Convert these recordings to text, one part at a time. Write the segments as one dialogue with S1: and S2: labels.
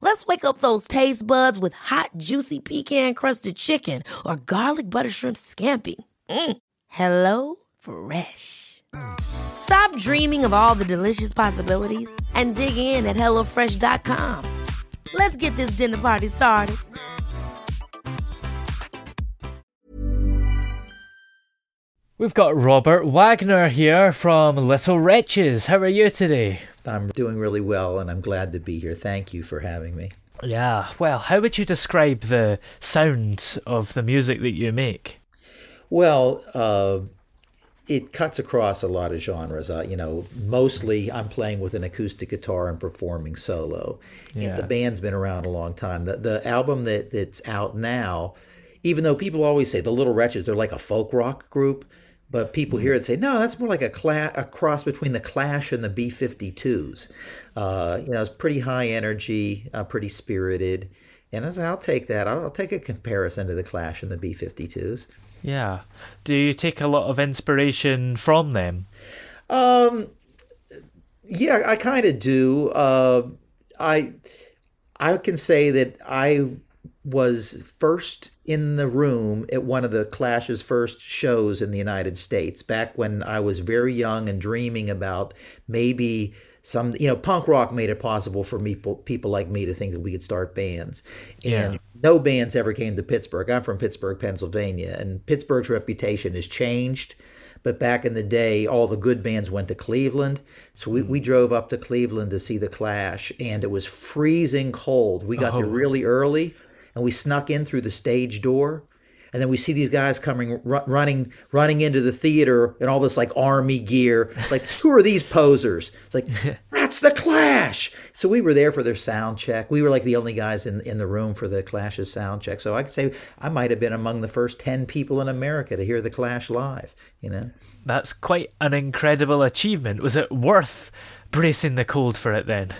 S1: Let's wake up those taste buds with hot, juicy pecan-crusted chicken or garlic butter shrimp scampi. Mm. Hello Fresh. Stop dreaming of all the delicious possibilities and dig in at HelloFresh.com. Let's get this dinner party started.
S2: We've got Robert Wagner here from Little Wretches. How are you today?
S3: I'm doing really well and I'm glad to be here. Thank you for having me.
S2: Yeah, well, how would you describe the sound of the music that you make?
S3: Well, uh, it cuts across a lot of genres. Uh, you know, mostly I'm playing with an acoustic guitar and performing solo.
S2: Yeah.
S3: The band's been around a long time. The, the album that, that's out now, even though people always say the Little Wretches, they're like a folk rock group, but people hear it say, no, that's more like a, cla- a cross between the Clash and the B 52s. Uh, you know, it's pretty high energy, uh, pretty spirited. And I say, I'll take that. I'll, I'll take a comparison to the Clash and the B 52s.
S2: Yeah. Do you take a lot of inspiration from them?
S3: Um, yeah, I kind of do. Uh, I I can say that I was first in the room at one of the Clash's first shows in the United States back when I was very young and dreaming about maybe some you know punk rock made it possible for people people like me to think that we could start bands and
S2: Yeah.
S3: no bands ever came to Pittsburgh. I'm from Pittsburgh, Pennsylvania, and Pittsburgh's reputation has changed. But back in the day, all the good bands went to Cleveland. So we, we hmm. drove up to Cleveland to see the Clash, and it was freezing cold. We got there oh. really early, and we snuck in through the stage door. And then we see these guys coming, ru- running, running into the theater in all this like army gear. It's like, who are these posers? It's like, that's the Clash. So we were there for their sound check. We were like the only guys in in the room for the Clash's sound check. So I could say I might have been among the first ten people in America to hear the Clash live. You know.
S2: That's quite an incredible achievement. Was it worth bracing the cold for it then?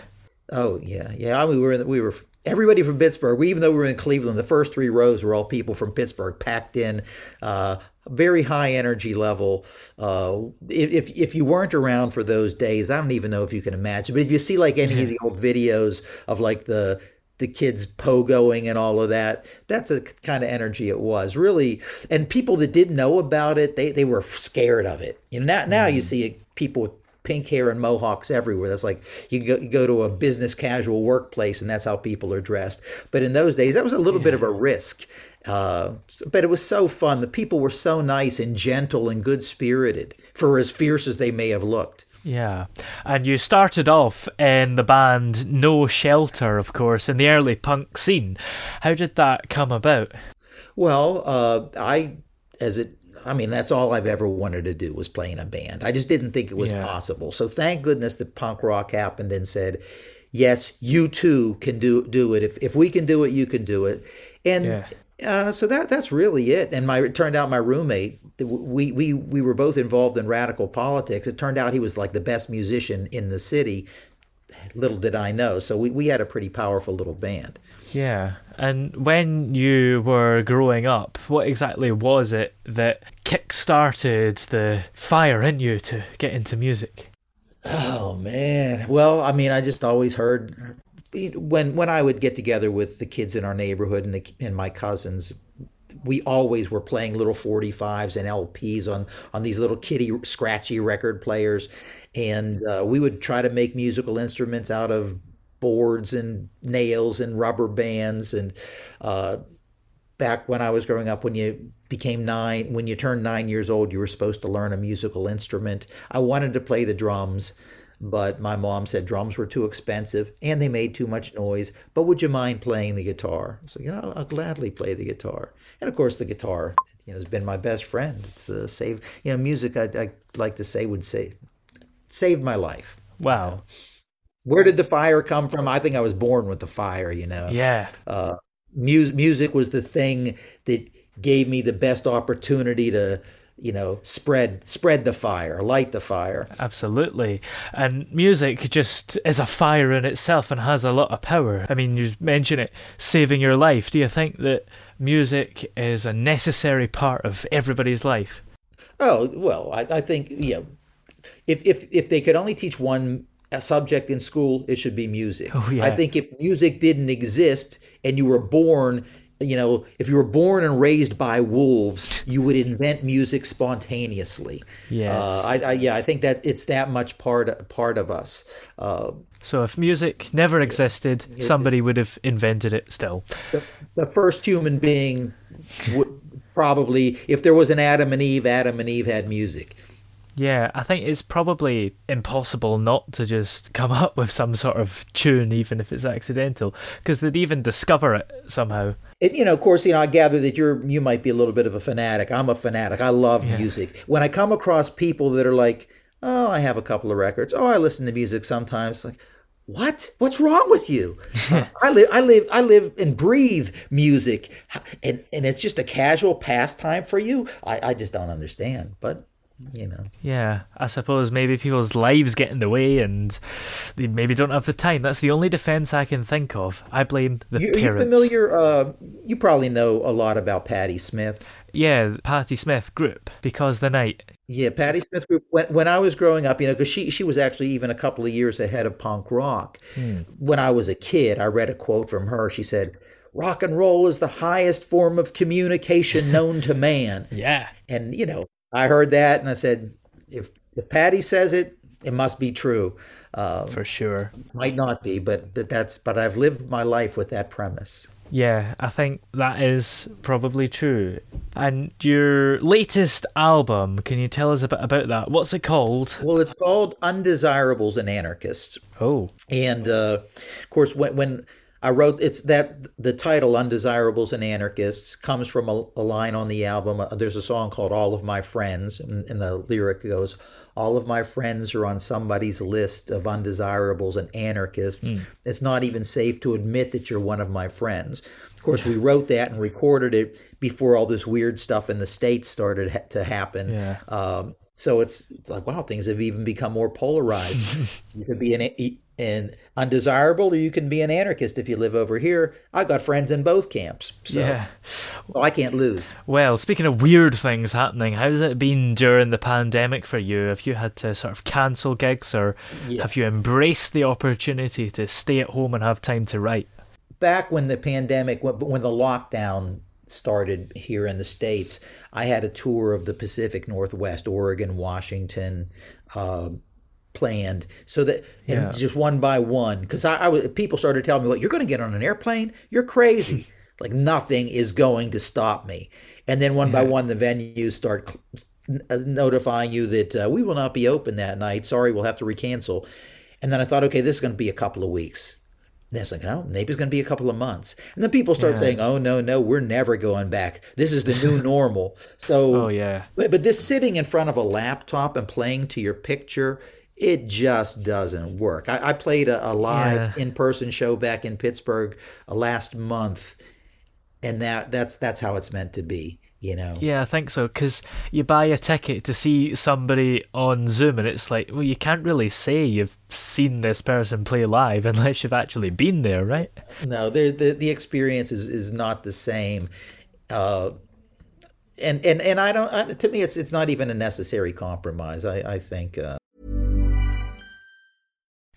S3: Oh yeah, yeah. I mean, we were we were everybody from Pittsburgh. We even though we were in Cleveland, the first three rows were all people from Pittsburgh, packed in, uh, very high energy level. Uh, if if you weren't around for those days, I don't even know if you can imagine. But if you see like any of the old videos of like the the kids pogoing and all of that. That's the kind of energy it was really. And people that didn't know about it, they, they were scared of it. You know, now, now you see people with pink hair and mohawks everywhere. That's like you go, you go to a business casual workplace and that's how people are dressed. But in those days, that was a little bit of a risk. Uh, but it was so fun. The people were so nice and gentle and good spirited for as fierce as they may have looked.
S2: Yeah. And you started off in the band No Shelter, of course, in the early punk scene. How did that come about?
S3: Well, uh, I, as it, I mean, that's all I've ever wanted to do was play in a band. I just didn't think it was
S2: Yeah.
S3: possible. So thank goodness that punk rock happened and said, yes, you too can do do it. If if we can do it, you can do it. And
S2: Yeah.
S3: uh, so that that's really it. And my it turned out my roommate, we we we were both involved in radical politics. It turned out he was like the best musician in the city. Little did I know. So we, we had a pretty powerful little band.
S2: Yeah. And when you were growing up, what exactly was it that kick-started the fire in you to get into music?
S3: Oh man. Well, I mean, I just always heard when when I would get together with the kids in our neighborhood and the and my cousins, we always were playing little 45s and LPs on on these little kitty scratchy record players and uh, we would try to make musical instruments out of boards and nails and rubber bands and uh, back when I was growing up, when you became nine. When you turned nine years old, you were supposed to learn a musical instrument. I wanted to play the drums, but my mom said drums were too expensive and they made too much noise. But would you mind playing the guitar? So, you know, I'll gladly play the guitar. And of course, the guitar, you know, has been my best friend. It's uh, saved, you know, music, I, I like to say, would say, saved my life.
S2: Wow.
S3: Where did the fire come from? I think I was born with the fire, you know.
S2: Yeah.
S3: Uh, mu- music was the thing that gave me the best opportunity to you know spread spread the fire light the fire.
S2: Absolutely. And music just is a fire in itself and has a lot of power. I mean you mentioned it saving your life. Do you think that music is a necessary part of everybody's life?
S3: Oh well i, I think you know if if if they could only teach one uh, subject in school it should be music.
S2: Oh, yeah.
S3: i think if music didn't exist and you were born you know, if you were born and raised by wolves, you would invent music spontaneously.
S2: Yeah,
S3: uh, I, I, yeah, I think that it's that much part part of us. Uh,
S2: so if music never existed, it, somebody it, would have invented it still.
S3: The, the first human being would probably, if there was an Adam and Eve, Adam and Eve had music.
S2: Yeah, I think it's probably impossible not to just come up with some sort of tune, even if it's accidental, because they'd even discover it somehow.
S3: And, you know, of course, you know, I gather that you're you might be a little bit of a fanatic. I'm a fanatic. I love yeah. music. When I come across people that are like, "Oh, I have a couple of records. Oh, I listen to music sometimes." Like, what? What's wrong with you? I live, I live, I live and breathe music, and and it's just a casual pastime for you. I, I just don't understand. But you know.
S2: Yeah, I suppose maybe people's lives get in the way and they maybe don't have the time. That's the only defense I can think of. I blame the you, parents.
S3: Are you familiar? Uh, you probably know a lot about Patti Smith.
S2: Yeah, Patti Smith group because the night.
S3: Yeah, Patti Smith group. When when I was growing up, you know, because she she was actually even a couple of years ahead of punk rock. Hmm. When I was a kid, I read a quote from her. She said, "Rock and roll is the highest form of communication known to man."
S2: yeah,
S3: and you know, I heard that and I said, if if Patti says it, it must be true.
S2: Uh, For sure.
S3: Might not be, but that, that's but I've lived my life with that premise.
S2: Yeah, I think that is probably true. And your latest album, can you tell us a bit about that? What's it called?
S3: Well, it's called Undesirables and Anarchists.
S2: Oh.
S3: And uh, of course, when, when I wrote it's that the title "Undesirables and Anarchists" comes from a, a line on the album. Uh, there's a song called "All of My Friends," and, and, the lyric goes, "All of my friends are on somebody's list of undesirables and anarchists. Mm. It's not even safe to admit that you're one of my friends." Of course, we wrote that and recorded it before all this weird stuff in the states started ha- to happen.
S2: Yeah.
S3: Um, so it's it's like wow, things have even become more polarized. you could be an an undesirable, or you can be an anarchist if you live over here. I've got friends in both camps, so
S2: yeah.
S3: well, I can't lose.
S2: Well, speaking of weird things happening, how's it been during the pandemic for you? Have you had to sort of cancel gigs, or yeah. have you embraced the opportunity to stay at home and have time to write?
S3: Back when the pandemic, when the lockdown started here in the states, I had a tour of the Pacific Northwest, Oregon, Washington, uh, planned so that and yeah. just one by one because I, I was people started telling me well you're going to get on an airplane you're crazy like nothing is going to stop me and then one yeah. by one the venues start uh, notifying you that uh, we will not be open that night sorry we'll have to recancel and then i thought okay this is going to be a couple of weeks then it's like, oh, maybe it's going to be a couple of months. And then people start yeah. saying, oh, no, no, we're never going back. This is the new normal. So,
S2: oh, yeah.
S3: But, but this sitting in front of a laptop and playing to your picture, it just doesn't work. I, I played a, a live yeah. in person show back in Pittsburgh uh, last month, and that that's that's how it's meant to be you know
S2: yeah i think so because you buy a ticket to see somebody on zoom and it's like well you can't really say you've seen this person play live unless you've actually been there right
S3: no the the experience is, is not the same uh, and and and i don't I, to me it's it's not even a necessary compromise i i think uh,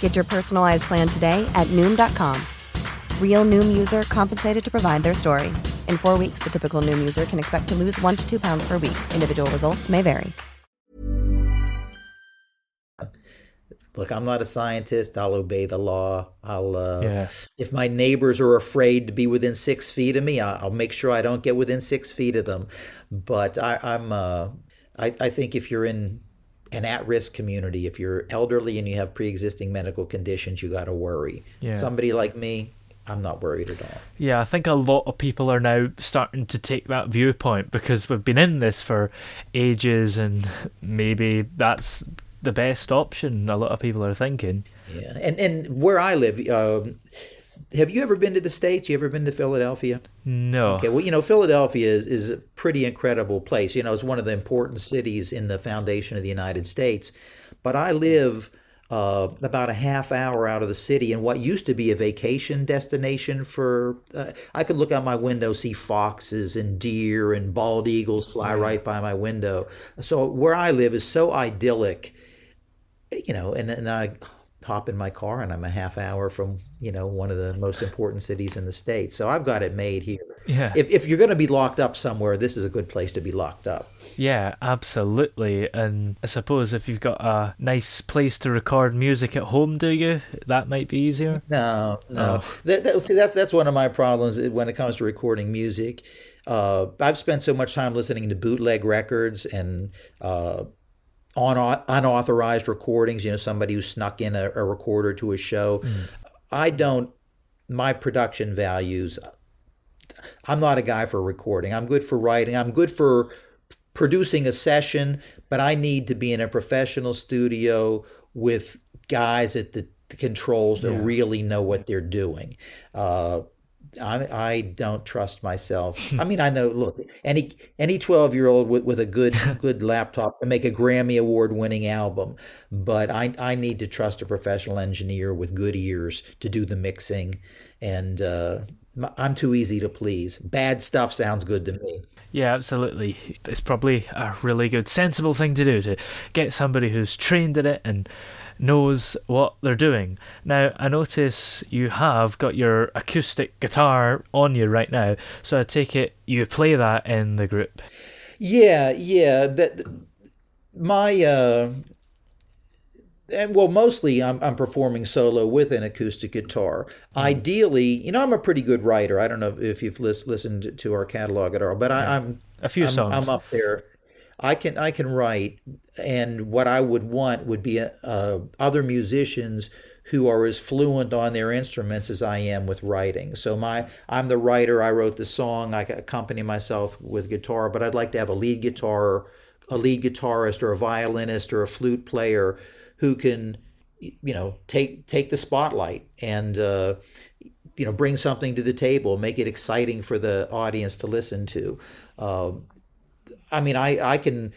S4: Get your personalized plan today at Noom.com. Real Noom user compensated to provide their story. In four weeks, the typical Noom user can expect to lose one to two pounds per week. Individual results may vary.
S3: Look, I'm not a scientist. I'll obey the law. I'll, uh,
S2: Yeah.
S3: if my neighbors are afraid to be within six feet of me, I- I'll make sure I don't get within six feet of them. But I, I'm, uh, I, I think if you're in an at-risk community, if you're elderly and you have pre-existing medical conditions, you got to worry.
S2: Yeah.
S3: Somebody like me, I'm not worried at all.
S2: Yeah, I think a lot of people are now starting to take that viewpoint because we've been in this for ages and maybe that's the best option, a lot of people are thinking.
S3: Yeah, and and where I live, um, have you ever been to the states? You ever been to Philadelphia?
S2: No.
S3: Okay, well, you know, Philadelphia is, is a pretty incredible place. You know, it's one of the important cities in the foundation of the United States. But I live uh, about a half hour out of the city in what used to be a vacation destination for. Uh, I could look out my window, see foxes and deer and bald eagles fly right by my window. So where I live is so idyllic, you know, and, and I hop in my car and I'm a half hour from, you know, one of the most important cities in the state. So I've got it made here.
S2: Yeah.
S3: If, if you're going to be locked up somewhere, this is a good place to be locked up.
S2: Yeah, absolutely. And I suppose if you've got a nice place to record music at home, do you? That might be easier.
S3: No, no.
S2: Oh.
S3: That, that, see, that's that's one of my problems when it comes to recording music. Uh, I've spent so much time listening to bootleg records and uh, on unauthorized recordings. You know, somebody who snuck in a, a recorder to a show. I don't. My production values. I'm not a guy for recording. I'm good for writing. I'm good for producing a session, but I need to be in a professional studio with guys at the, the controls that really know what they're doing. Uh, I, I don't trust myself. I mean, I know. Look, any any twelve year old with, with a good good laptop can make a Grammy award winning album, but I I need to trust a professional engineer with good ears to do the mixing, and uh, I'm too easy to please. Bad stuff sounds good to me.
S2: Yeah, absolutely. It's probably a really good, sensible thing to do to get somebody who's trained in it and knows what they're doing. Now, I notice you have got your acoustic guitar on you right now, so I take it you play that in the group.
S3: Yeah, yeah. That my uh, and well, mostly I'm I'm performing solo with an acoustic guitar. Ideally, you know, I'm a pretty good writer. I don't know if you've lis- listened to our catalog at all, but I, I'm
S2: A few
S3: I'm,
S2: songs.
S3: I'm up there. I can I can write, and what I would want would be uh, other musicians who are as fluent on their instruments as I am with writing. So my I'm the writer. I wrote the song. I accompany myself with guitar, but I'd like to have a lead guitar, a lead guitarist, or a violinist, or a flute player who can, you know, take take the spotlight and. Uh, you know bring something to the table, make it exciting for the audience to listen to. Uh, I mean, I I can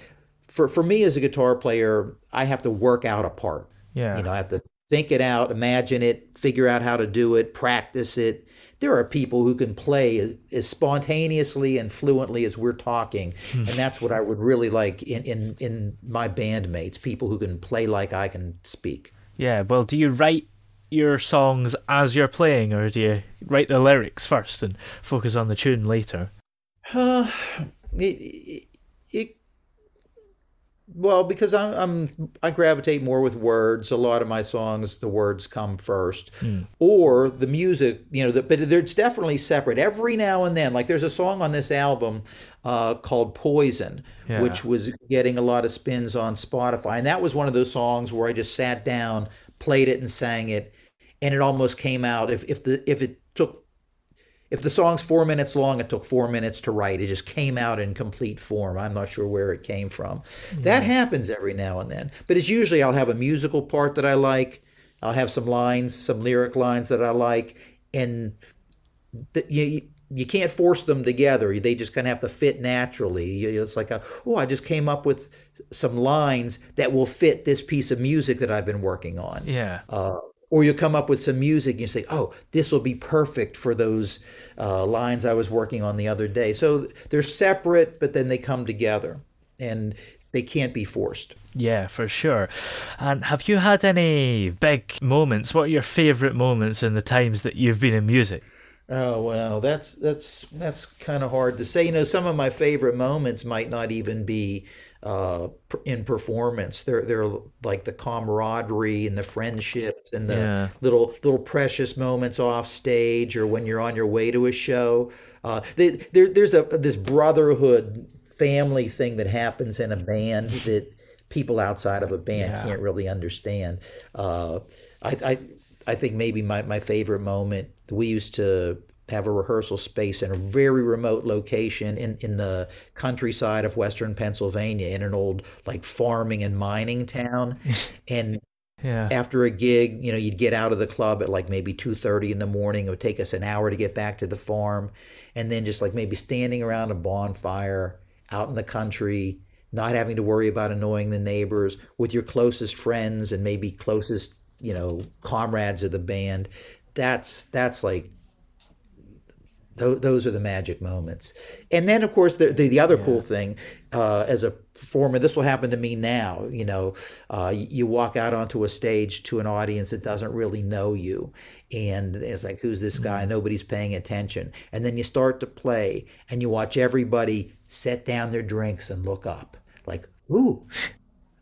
S3: for for me as a guitar player, I have to work out a part.
S2: Yeah.
S3: You know, I have to think it out, imagine it, figure out how to do it, practice it. There are people who can play as spontaneously and fluently as we're talking, and that's what I would really like in, in, in my bandmates, people who can play like I can speak.
S2: Yeah, well, do you write your songs as you're playing, or do you write the lyrics first and focus on the tune later?
S3: Uh, it, it, it well because I'm, I'm I gravitate more with words. A lot of my songs, the words come first, or the music. You know, the, but it's definitely separate. Every now and then, like there's a song on this album uh, called "Poison,"
S2: Yeah.
S3: which was getting a lot of spins on Spotify, and that was one of those songs where I just sat down, played it, and sang it, and it almost came out. If if the if it took if the song's four minutes long, it took four minutes to write. It just came out in complete form. I'm not sure where it came from. That happens every now and then, but it's usually I'll have a musical part that I like. I'll have some lines, some lyric lines that I like, and th- you you can't force them together. They just kind of have to fit naturally. It's like, a, oh, I just came up with some lines that will fit this piece of music that I've been working on
S2: Yeah.
S3: uh, or you come up with some music and you say, "Oh, this will be perfect for those uh, lines I was working on the other day." So they're separate, but then they come together, and they can't be forced.
S2: Yeah, for sure. And have you had any big moments? What are your favourite moments in the times that you've been in music?
S3: Oh well, that's that's that's kind of hard to say. You know, some of my favorite moments might not even be uh, in performance. They're they're like the camaraderie and the friendships and the
S2: Yeah.
S3: little little precious moments off stage or when you're on your way to a show. Uh, they, there there's a this brotherhood family thing that happens in a band that people outside of a band
S2: Yeah.
S3: can't really understand. Uh, I, I I think maybe my, my favorite moment we used to have a rehearsal space in a very remote location in, in the countryside of western Pennsylvania in an old like farming and mining town. And
S2: Yeah.
S3: after a gig, you know, you'd get out of the club at like maybe 2:30 in the morning. It would take us an hour to get back to the farm and then just like maybe standing around a bonfire out in the country, not having to worry about annoying the neighbors with your closest friends and maybe closest, you know, comrades of the band. That's that's like those are the magic moments. And then, of course, the the, the other cool thing uh, as a performer, this will happen to me now. You know, uh, you, you walk out onto a stage to an audience that doesn't really know you, and it's like, who's this guy? Nobody's paying attention. And then you start to play, and you watch everybody set down their drinks and look up, like, ooh,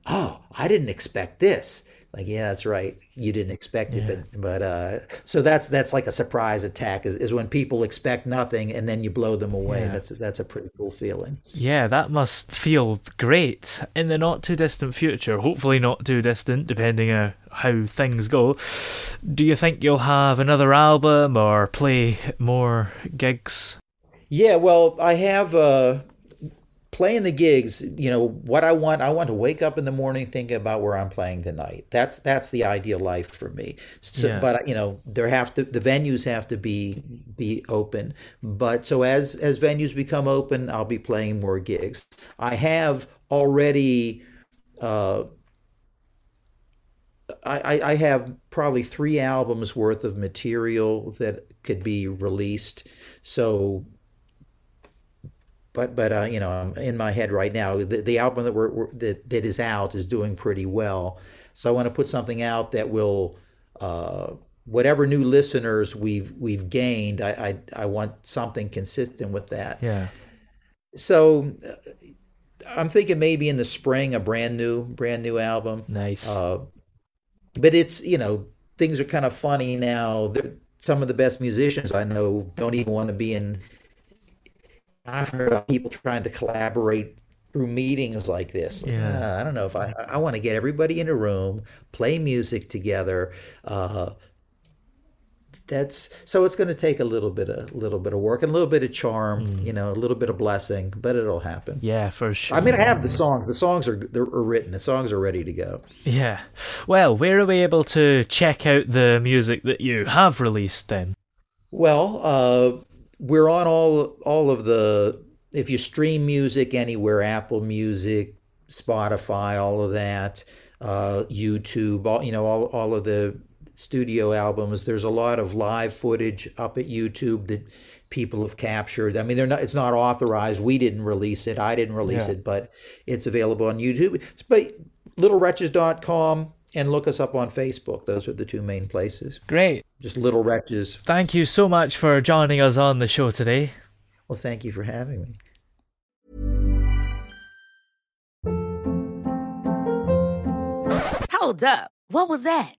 S3: oh, I didn't expect this. Like, yeah, that's right. You didn't expect it, but but uh, so that's that's like a surprise attack is, is when people expect nothing and then you blow them away.
S2: Yeah.
S3: That's that's a pretty cool feeling.
S2: Yeah, that must feel great in the not too distant future. Hopefully, not too distant, depending on how things go. Do you think you'll have another album or play more gigs?
S3: Yeah, well, I have uh, playing the gigs. You know what I want. I want to wake up in the morning thinking about where I'm playing tonight. That's that's the ideal life for me. So,
S2: Yeah.
S3: but you know, there have to the venues have to be be open. But so as as venues become open, I'll be playing more gigs. I have already. Uh, I, I- I have probably three albums worth of material that could be released. So but but uh, you know, I'm in my head right now. The, the album that we're, we're that that is out is doing pretty well. So I want to put something out that will, uh, whatever new listeners we've we've gained, I, I I want something consistent with that.
S2: Yeah.
S3: So uh, I'm thinking maybe in the spring a brand new brand new album.
S2: Nice.
S3: Uh, but it's you know things are kind of funny now. They're- Some of the best musicians I know don't even want to be in. I've heard of people trying to collaborate through meetings like this.
S2: Yeah.
S3: "Ah, I don't know if I I want to get everybody in a room, play music together. Uh, that's so it's going to take a little bit of little bit of work and a little bit of charm, you know, a little bit of blessing, but it'll happen.
S2: yeah, for sure.
S3: I mean, I have the songs. The songs are they're are written. The songs are ready to go.
S2: Yeah. Well, where are we able to check out the music that you have released then?
S3: Well, uh, we're on all all of the. If you stream music anywhere, Apple Music, Spotify, all of that, uh, YouTube, all you know, all all of the studio albums. There's a lot of live footage up at YouTube that people have captured. I mean, they're not. It's not authorized. We didn't release it. I didn't release
S2: Yeah.
S3: it, but it's available on YouTube. But littlewretches.com and look us up on Facebook. Those are the two main places.
S2: Great.
S3: Just Little Wretches.
S2: Thank you so much for joining us on the show today.
S3: Well, thank you for having me.
S1: Hold up. What was that?